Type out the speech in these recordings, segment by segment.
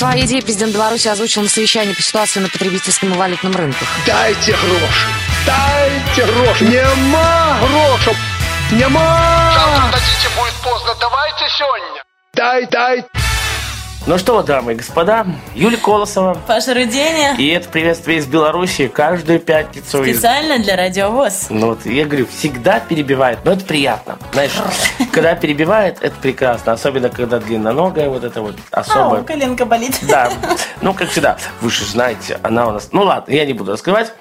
Свои идеи президент Беларуси озвучил на совещании по ситуации на потребительском и валютном рынках. Дайте гроши, дайте гроши, нема грошей, нема. Завтра дадите, будет поздно. Давайте сегодня. Дай, дай. Ну что, дамы и господа, Юлия Колосова. Паша Руденя. И это приветствие из Беларуси каждую пятницу. Специально для Радиовоз. Ну вот, я говорю, всегда перебивает, но это приятно. Знаешь, когда перебивает, это прекрасно. Особенно, когда длинноногая, вот это вот особо. Ау, коленка болит. Да, ну, как всегда. Вы же знаете, она у нас... Ну, ладно, я не буду раскрывать.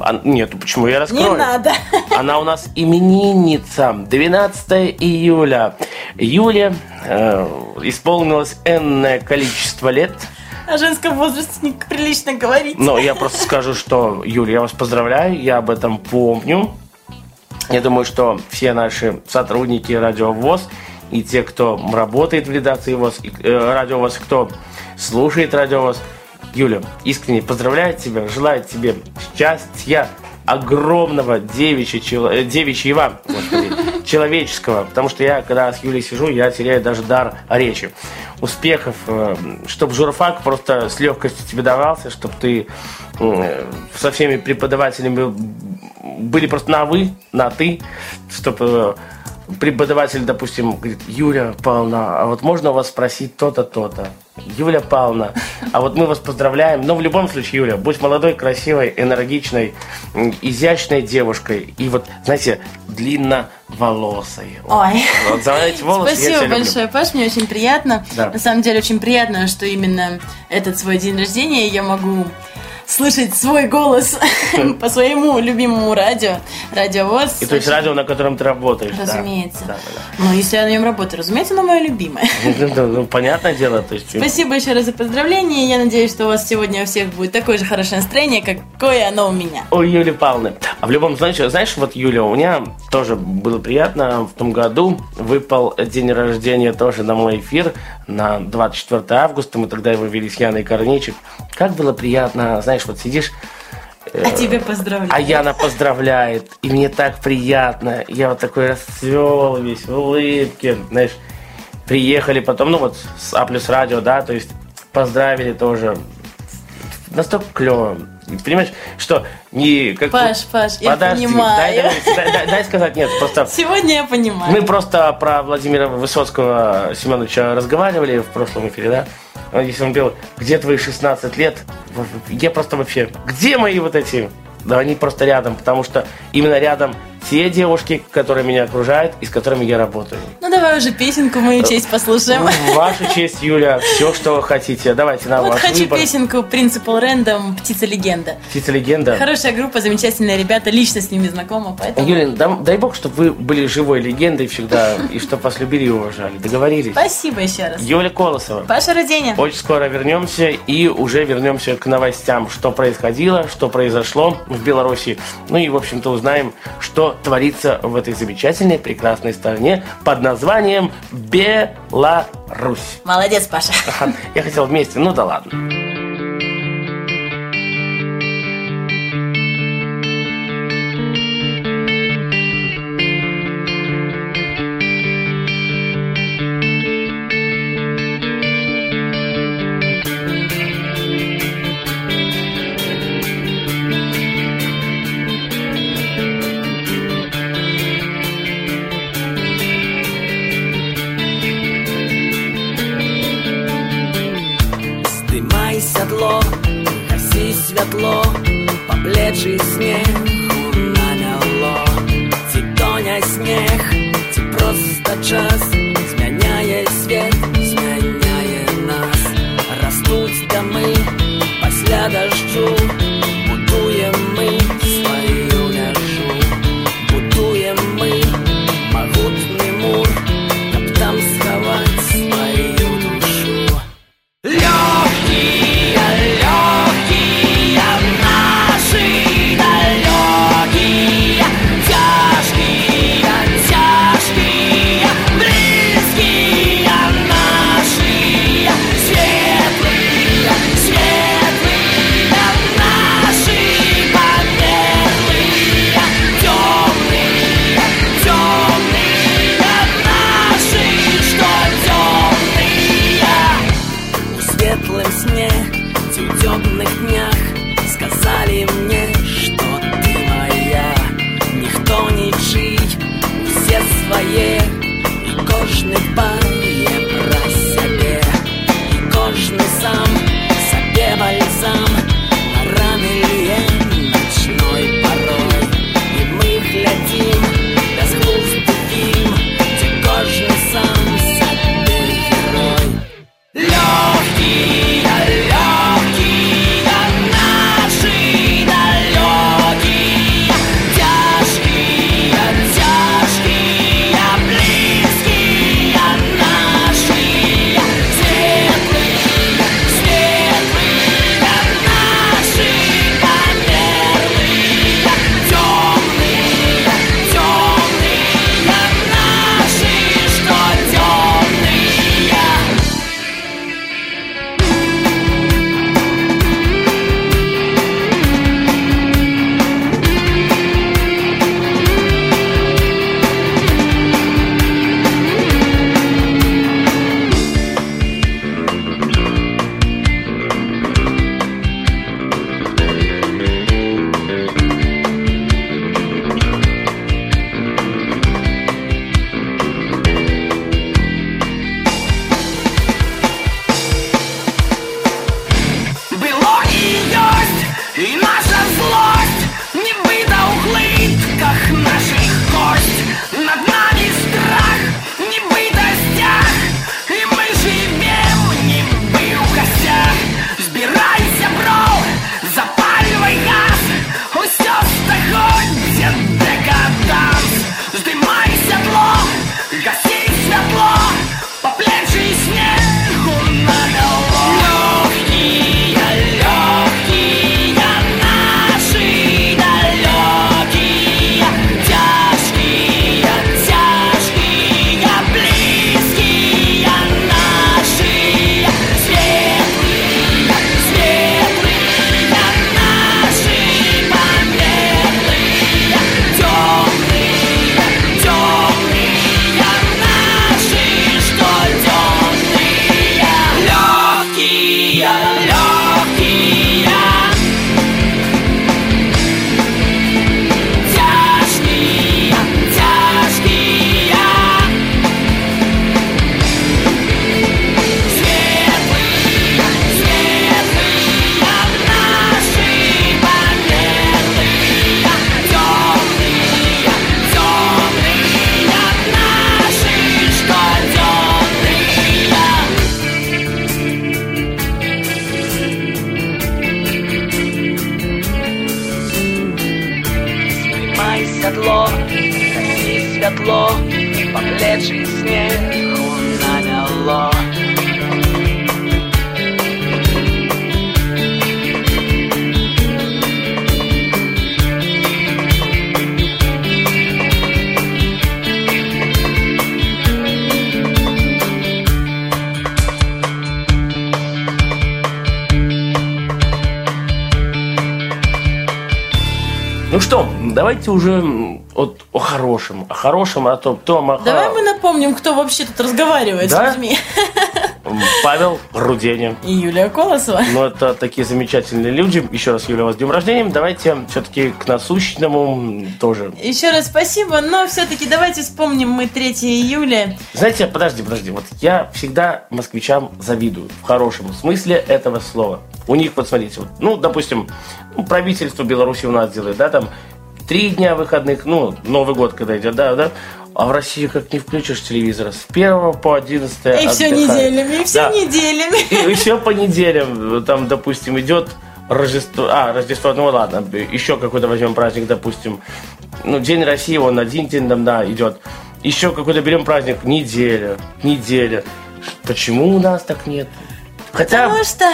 А, Нет, ну почему я раскрою? Не надо. Она у нас именинница. 12 июля. Юле э, исполнилось энное количество лет. О женском возрасте неприлично говорить. Но я просто скажу, что, Юля, я вас поздравляю, я об этом помню. Я думаю, что все наши сотрудники Радио ВОЗ и те, кто работает в редакции ВОЗ, и, э, Радио ВОЗ, кто слушает Радио ВОЗ, Юля, искренне поздравляю тебя, желаю тебе счастья, огромного девичьего, э, девичьего господи, человеческого, потому что я, когда с Юлей сижу, я теряю даже дар речи. Успехов, чтобы журфак просто с легкостью тебе давался, чтобы ты э, со всеми преподавателями были просто на «вы», на «ты», чтобы преподаватель, допустим, говорит, Юля Павловна, а вот можно у вас спросить то-то, то-то? Юля Павловна, а вот мы вас поздравляем. Но в любом случае, Юля, будь молодой, красивой, энергичной, изящной девушкой. И вот, знаете, длинноволосой. Ой. Вот за эти волосы я Спасибо тебя люблю. большое, Паш, мне очень приятно. Да. На самом деле очень приятно, что именно этот свой день рождения я могу слышать свой голос по своему любимому радио, Радио ВОЗ. И то есть радио, на котором ты работаешь. Разумеется. Да, да, Ну, если я на нем работаю, разумеется, оно мое любимое. Ну, ну, понятное дело, то есть... Спасибо еще раз за поздравления. Я надеюсь, что у вас сегодня у всех будет такое же хорошее настроение, какое оно у меня. У Юли Павловны. А в любом случае, знаешь, вот Юля, у меня тоже было приятно. В том году выпал день рождения тоже на мой эфир на 24 августа. Мы тогда его вели с Яной Корничек. Как было приятно, знаешь, вот сидишь, А тебе поздравляю. а Яна поздравляет, и мне так приятно. Я вот такой расцвел весь в улыбке, знаешь. Приехали потом, ну вот с А плюс радио, да, то есть поздравили тоже. Настолько клево. Понимаешь, что не как... Паш, Паш, я Подожди, понимаю. Дай, дай- дай- дай- дай сказать, нет, просто... Сегодня я понимаю. Мы просто про Владимира Высоцкого Семеновича разговаривали в прошлом эфире, да? Он, Если он пел, где твои 16 лет, я просто вообще, где мои вот эти? Да они просто рядом, потому что именно рядом те девушки, которые меня окружают и с которыми я работаю. Ну давай уже песенку мою честь послушаем. В вашу честь, Юля, все, что вы хотите. Давайте на Вот ваш хочу выбор. песенку Principal Random «Птица-легенда». Птица-легенда. Хорошая группа, замечательные ребята, лично с ними знакома, поэтому... Юля, дай, дай бог, чтобы вы были живой легендой всегда, и чтобы вас любили и уважали. Договорились? Спасибо еще раз. Юля Колосова. Паша Руденя. Очень скоро вернемся и уже вернемся к новостям, что происходило, что произошло в Беларуси. Ну и, в общем-то, узнаем, что творится в этой замечательной, прекрасной стране под названием Беларусь. Молодец, Паша. Я хотел вместе, ну да ладно. Намело. Ну что, давайте уже о хорошем. О хорошем, о том, том о Давай мы напомним, кто вообще тут разговаривает Да? с людьми. Павел Руденин. И Юлия Колосова. Ну, это такие замечательные люди. Еще раз, Юля, вас с днем рождения. Давайте все-таки к насущному тоже. Еще раз спасибо, но все-таки давайте вспомним мы 3 июля. Знаете, подожди, подожди. Вот я всегда москвичам завидую. В хорошем смысле этого слова. У них, вот смотрите, вот, ну, допустим, ну, правительство Беларуси у нас делает, да, там три дня выходных, ну, Новый год, когда идет, да, да. А в России как не включишь телевизора. С 1 по 11 И все неделями, и все Да. неделями. И все по неделям. Там, допустим, идет Рождество. А, Рождество, ну ладно. Еще какой-то возьмем праздник, допустим. Ну, День России, он один день там, да, идет. Еще какой-то берем праздник, неделя, неделя. Почему у нас так нет? Хотя, Потому что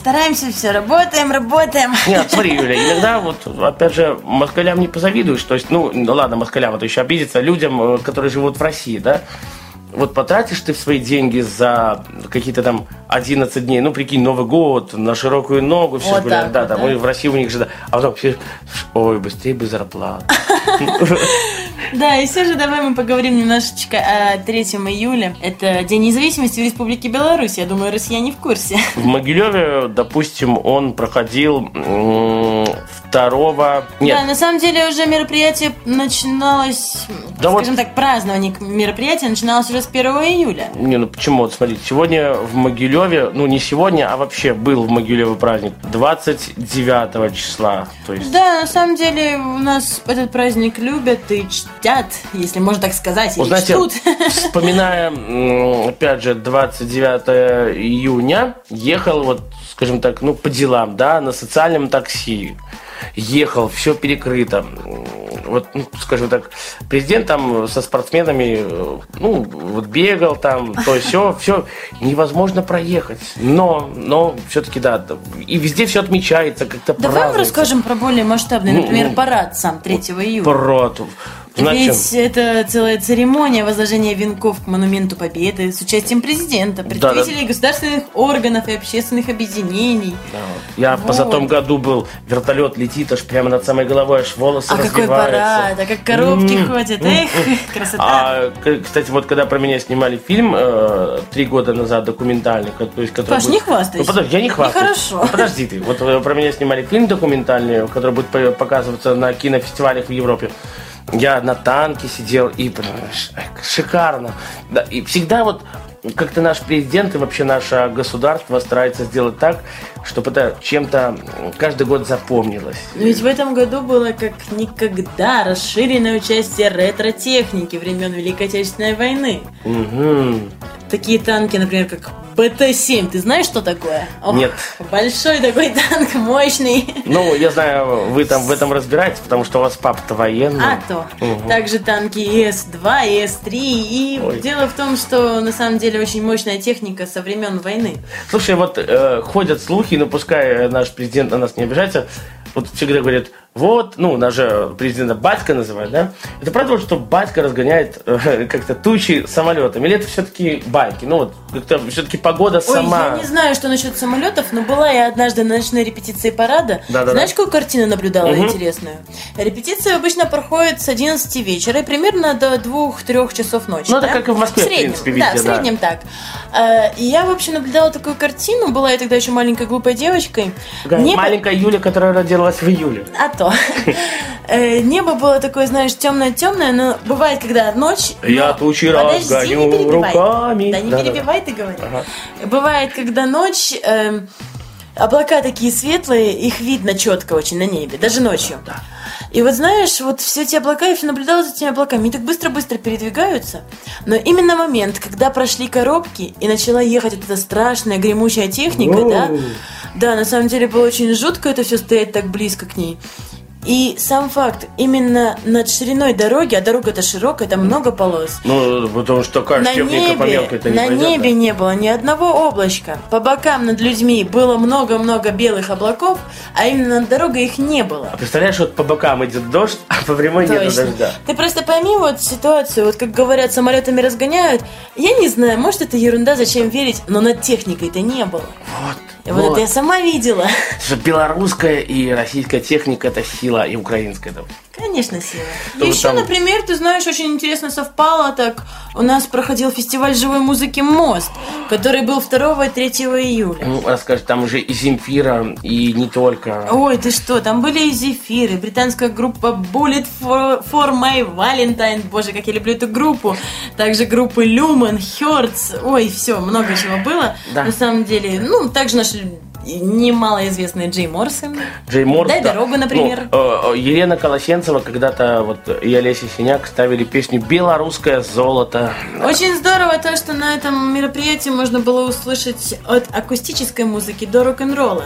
стараемся все, работаем, работаем. нет, смотри, Юля, иногда вот, опять же, москалям не позавидуешь. То есть, ну, ну ладно, москалям, это еще обидится людям, э, которые живут в России, да? Вот потратишь ты свои деньги за какие-то там 11 дней, ну, прикинь, Новый год, на широкую ногу, все Вот гуляют, да, вот, там, да. и в России у них же, да. А потом все, ой, быстрее бы зарплата. Да, и все же давай мы поговорим немножечко о 3 июля. Это День независимости в Республике Беларусь. Я думаю, россияне в курсе. В Могилеве, допустим, он проходил 2 Нет, Да, на самом деле уже мероприятие начиналось, Да вот- скажем так, празднование мероприятия начиналось уже с 1 июля. Не, ну почему? Вот смотрите, сегодня в Могилеве, ну не сегодня, а вообще был в Могилеве праздник 29 числа. То есть Да, на самом деле у нас этот праздник любят и чтят, если можно так сказать, Вот знаете, чтут. вспоминая, опять же, 29 июня, ехал вот, скажем так, ну, по делам, да, на социальном такси. Ехал, все перекрыто. Вот, ну, скажем так, президент там со спортсменами, э, ну, вот бегал там, то все, все невозможно проехать. Но, но все-таки, да, и везде все отмечается, как-то Давай мы расскажем про более масштабный, Ну, например, ну, парад сам 3 июля. Парад. Значит, Ведь это целая церемония возложения венков к монументу Победы с участием президента, представителей государственных органов и общественных объединений. Я Вот. позатом году был, вертолет летит аж прямо над самой головой, аж волосы А какой парад, а как коробки М. ходят, эх, красота. А, кстати, вот когда про меня снимали фильм э, три года назад документальный, то есть который Паш, будет- не хвастайся. Ну, подожди, я не хвастаюсь. Нехорошо. Ну, подожди ты. Вот э, про меня снимали фильм документальный, который будет по- показываться на кинофестивалях в Европе. Я на танке сидел и шикарно. Да, и всегда вот как-то наш президент и вообще наше государство старается сделать так, чтобы это чем-то каждый год запомнилось. Ведь в этом году было как никогда расширенное участие ретро-техники времен Великой Отечественной войны. Мгм. Такие танки, например, как БТ-7. Ты знаешь, что такое? Ох, Нет. Большой такой танк, мощный. Ну, я знаю, вы там в этом разбираетесь, потому что у вас папа-то военный. А то. Мгм. Также танки ИС-2, ИС-3. И Ой. дело в том, что на самом деле очень мощная техника со времен войны. Слушай, вот э, ходят слухи, но пускай э, наш президент на нас не обижается, вот всегда говорят, вот, ну, нас же президента батька называют, да? Это правда, что батька разгоняет э, как-то тучи самолетами? Или это все-таки байки? Ну, вот, как-то все-таки погода Ой, сама... я не знаю, что насчет самолетов, но была я однажды на ночной репетиции парада. Да-да-да. Знаешь, какую картину наблюдала Мгм. интересную? Репетиция обычно проходит с 11 вечера и примерно до 2-3 часов ночи. Ну, это да? как и в Москве, в среднем, принципе, Да, везде, в да. среднем так. Э, И я, в общем, наблюдала такую картину. Была я тогда еще маленькой глупой девочкой. Такая Небо- Маленькая Юля, которая родилась в июле. А то. Э, Небо было такое, знаешь, темное-темное, но бывает, когда ночь... Я тучи разгоню руками. Да не перебивай, ты говори. Бывает, когда ночь... эм, Облака такие светлые, их видно четко очень на небе, даже ночью. И вот знаешь, вот все эти облака, я все наблюдала за этими облаками, они так быстро-быстро передвигаются. Но именно момент, когда прошли коробки и начала ехать вот эта страшная гремучая техника, да, да, на самом деле было очень жутко это все стоять так близко к ней. И сам факт, именно над шириной дороги, а дорога-то широкая, там много полос, Ну, потому что такая на техника по небе, мелкой-то не на пойдет, небе да. не было ни одного облачка. По бокам над людьми было много-много белых облаков, а именно над дорогой их не было. А представляешь, вот по бокам идет дождь, а по прямой нет дождя. Ты просто пойми вот ситуацию, вот как говорят, самолетами разгоняют. Я не знаю, может это ерунда, зачем верить, но над техникой-то не было. Вот. И вот, это я сама видела. Белорусская и российская техника это сила, и украинская. Да. Конечно, сила. Что Еще, там- например, ты знаешь, очень интересно совпало так. У нас проходил фестиваль живой музыки «Мост», который был 2 и 3 июля. Ну, расскажи, там уже и Земфира, и не только. Ой, ты что, там были и зефиры, британская группа Bullet for, for My Valentine, боже, как я люблю эту группу, также группы Lumen, Hertz, ой, все, много чего было, Да. на самом деле, ну, также наши немалоизвестные Джей Морсон. Джей Морс. Дай да. дорогу, например. Ну, э, э, Елена Колосенцева когда-то вот и Олеся Синяк ставили песню «Белорусское золото». Очень здорово то, что на этом мероприятии можно было услышать от акустической музыки до рок-н-ролла.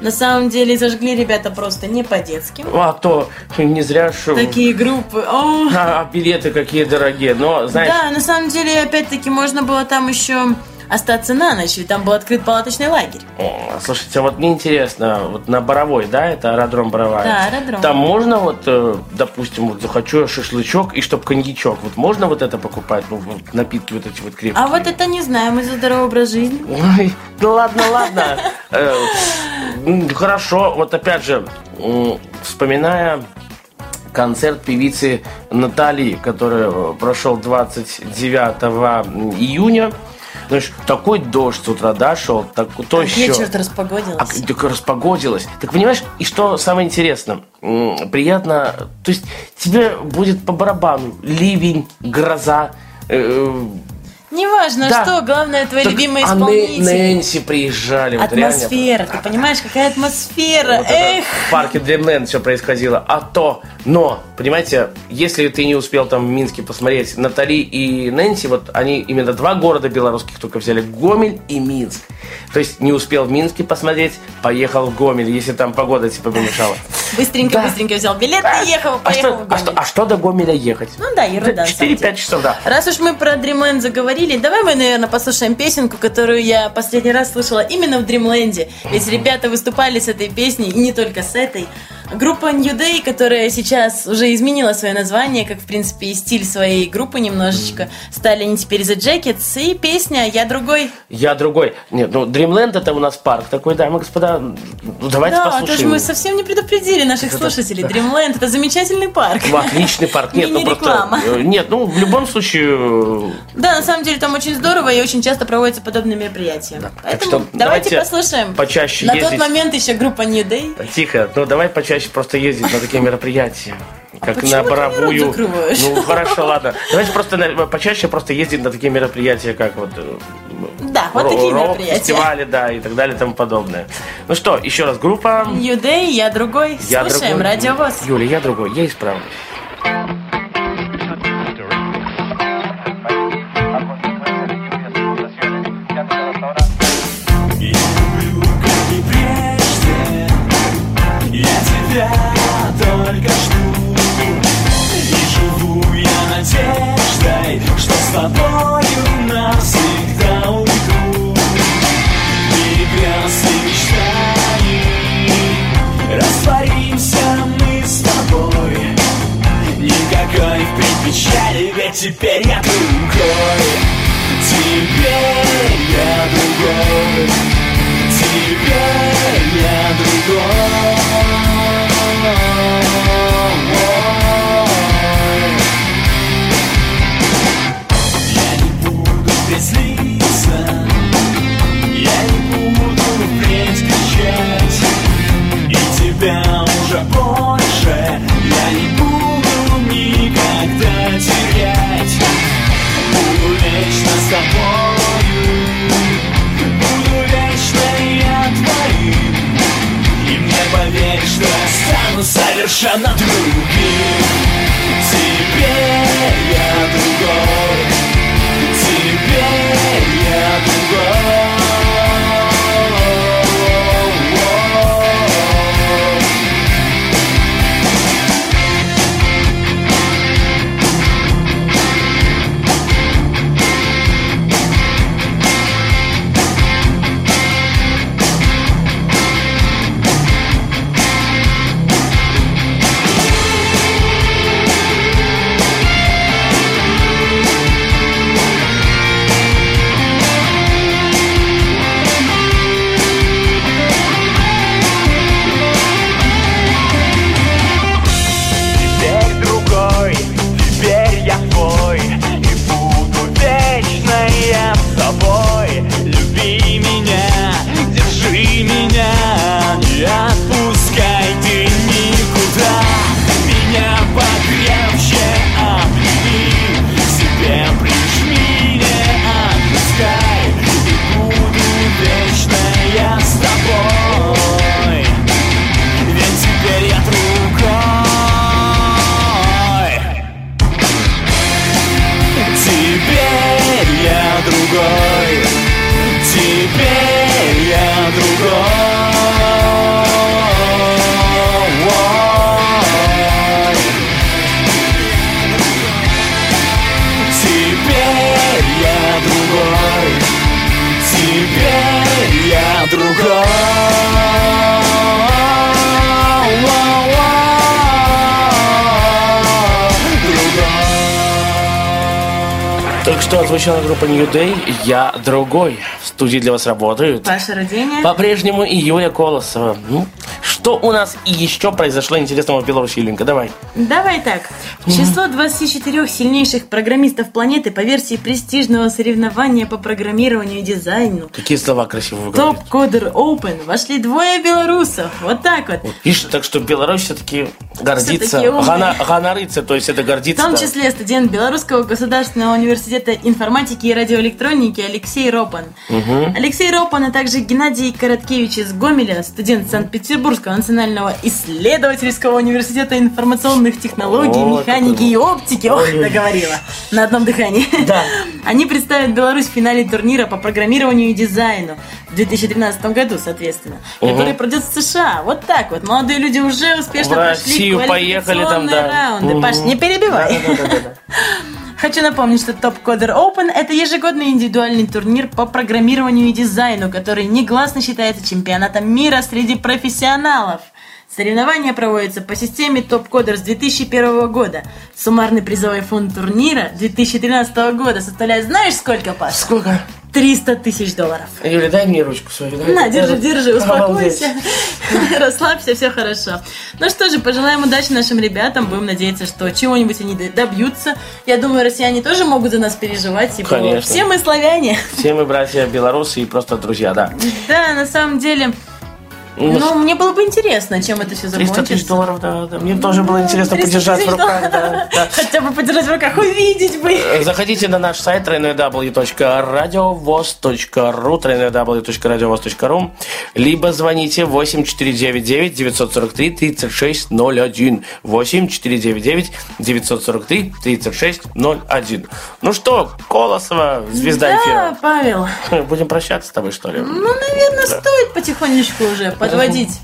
На самом деле зажгли ребята просто не по-детски. Ну, А то не зря что... Такие группы. О, а билеты какие дорогие. Но, знаешь, Да, на самом деле, опять-таки, можно было там еще остаться на ночь, ведь там был открыт палаточный лагерь. О, Слушайте, а вот мне интересно, вот на Боровой, да, это аэродром Боровая. Да, аэродром. Там можно вот, э, допустим, вот захочу я шашлычок и чтоб коньячок, вот можно вот это покупать, ну, вот напитки вот эти вот крепкие? А вот это не знаю, мы за здоровый образ жизни. Ой, ну ладно, ладно. Э, Хорошо, вот опять же, вспоминая концерт певицы Натали, который э, прошел 29 июня. Знаешь, такой дождь с утра, да, шел, так, то А еще. вечер-то распогодилось. А, так распогодилось. Так понимаешь, и что самое интересное, приятно, то есть тебе будет по барабану ливень, гроза, э, Неважно, Да. что, главное, твои так, любимые а исполнители. Нэнси приезжали. вот. Атмосфера, ты понимаешь, какая атмосфера? Вот Эх, в парке Dreamland все происходило. А то, но, понимаете, если ты не успел там в Минске посмотреть Натали и Нэнси, вот они именно два города белорусских только взяли, Гомель и Минск. То есть не успел в Минске посмотреть, поехал в Гомель, если там погода типа помешала. быстренько-быстренько взял билет и ехал, А поехал что, в а, что, Гомель. а что до Гомеля ехать? Ну да, ерунда. на самом деле. 4-5 часов, да. Раз уж мы про Dreamland заговорили, давай мы, наверное, послушаем песенку, которую я последний раз слышала именно в Дримленде. Ведь ребята выступали с этой песней, и не только с этой. Группа New Day, которая сейчас уже изменила свое название, как, в принципе, и стиль своей группы немножечко. Стали они теперь The Jackets, и песня «Я другой». Я другой. Нет, ну Dreamland это у нас парк такой, дамы и господа. Ну, давайте да, а то же послушаем. мы совсем не предупредили наших слушателей. Dreamland – это замечательный парк. Ну, Отличный парк. Нет, ну просто... Э, Нет, ну в любом случае... э, Да, на самом деле там очень здорово и очень часто проводятся подобные мероприятия. Поэтому что давайте, давайте послушаем. почаще На ездить. тот момент еще группа New Day. Тихо, ну давай почаще просто ездить на такие мероприятия. Как почему на Боровую. Ну хорошо, ладно. Давайте просто почаще просто ездить на такие мероприятия, как вот э, Да, вот такие мероприятия. рок-фестивали, да, и так далее и тому подобное. Ну что, еще раз, группа New Day, я другой. Я Слушаем другой. радиовоз. Юля, я другой, я исправлюсь. Что отзвучала группа New Day «Я другой». В студии для вас работают Ваше рождение. по-прежнему и Юля Колосова. Ну, Что у нас еще произошло интересного в Беларуси, Юленька? Давай. Давай так. Число 24 сильнейших программистов планеты по версии престижного соревнования по программированию и дизайну Какие слова красивые вы. Топ Кодер Open вошли двое белорусов. Вот так вот. Видишь, так что Беларусь все-таки гордится, умная. гона- гонорится, то есть это В гордится. том да. числе студент Белорусского государственного университета информатики и радиоэлектроники Алексей Ропан. Алексей Ропан, а также Геннадий Короткевич из Гомеля, студент Санкт-Петербургского национального исследовательского университета информационных технологий, О, механики и оптики. Ох, договорила. На одном дыхании. Да. Они представят Беларусь в финале турнира по программированию и дизайну в 2013 году, соответственно, который пройдет в США. Вот так вот. Молодые люди уже успешно В прошли Россию поехали там, да. раунды. Мгм. Паш, не перебивай. Да-да-да-да. Хочу напомнить, что Top Coder Open – это ежегодный индивидуальный турнир по программированию и дизайну, который негласно считается чемпионатом мира среди профессионалов. Соревнования проводятся по системе Top Coder с 2001 года. Суммарный призовой фонд турнира 2013 года составляет знаешь сколько, Паш? Сколько? 300 тысяч долларов. Юля, дай мне ручку свою. дай. На, держи, держи, Обалдеть. успокойся. Расслабься, все хорошо. Ну что же, пожелаем удачи нашим ребятам. Будем надеяться, что чего-нибудь они добьются. Я думаю, россияне тоже могут за нас переживать. Типа, Конечно. все мы славяне. Все мы братья белорусы и просто друзья, да. Да, на самом деле, ну, мне было бы интересно, чем это все 300 тысяч закончится. долларов, да, да. Мне тоже было интересно 300 подержать в руках. Да, да. Хотя бы подержать в руках, увидеть бы. Заходите на наш сайт www.radiovoz.ru www.radiovoz.ru либо звоните 8499 943 3601 8499 943 3601 Ну что, Колосова, звезда Да, эфира. Павел. Будем прощаться с тобой, что ли? Ну, наверное, стоит потихонечку уже подводить.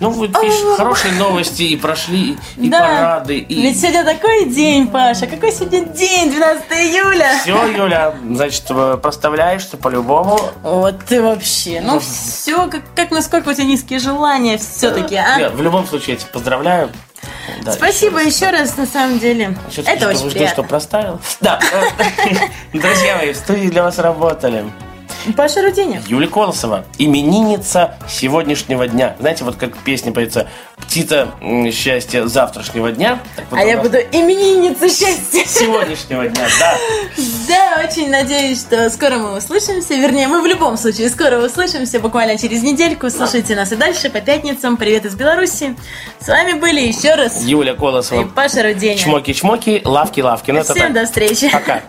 Ну, вот видишь, хорошие новости и прошли, и Да. парады, и... Ведь сегодня такой день, Паша. Какой сегодня день, 12 июля? Все, Юля, значит, э, проставляешься по-любому. Вот ты вообще. Ну все, как, как насколько у тебя низкие желания все-таки, а? Я в любом случае, я тебя поздравляю. Да, Спасибо еще раз, на самом деле. Сейчас Это очень жду, что приятно. проставил. Да. Друзья мои, в студии для вас работали Паша Руденя. Юлия Колосова, именинница сегодняшнего дня. Знаете, вот как песня поется «Птица счастья завтрашнего дня». Так вот А я буду именинница счастья. Сегодняшнего дня, да. Да, очень надеюсь, что скоро мы услышимся. Вернее, мы в любом случае скоро услышимся, буквально через недельку. Слушайте нас и дальше по пятницам. Привет из Беларуси. С вами были еще раз Юля и Колосова. Паша Руденя. Чмоки-чмоки, лавки-лавки. Ну, Всем до встречи. Пока.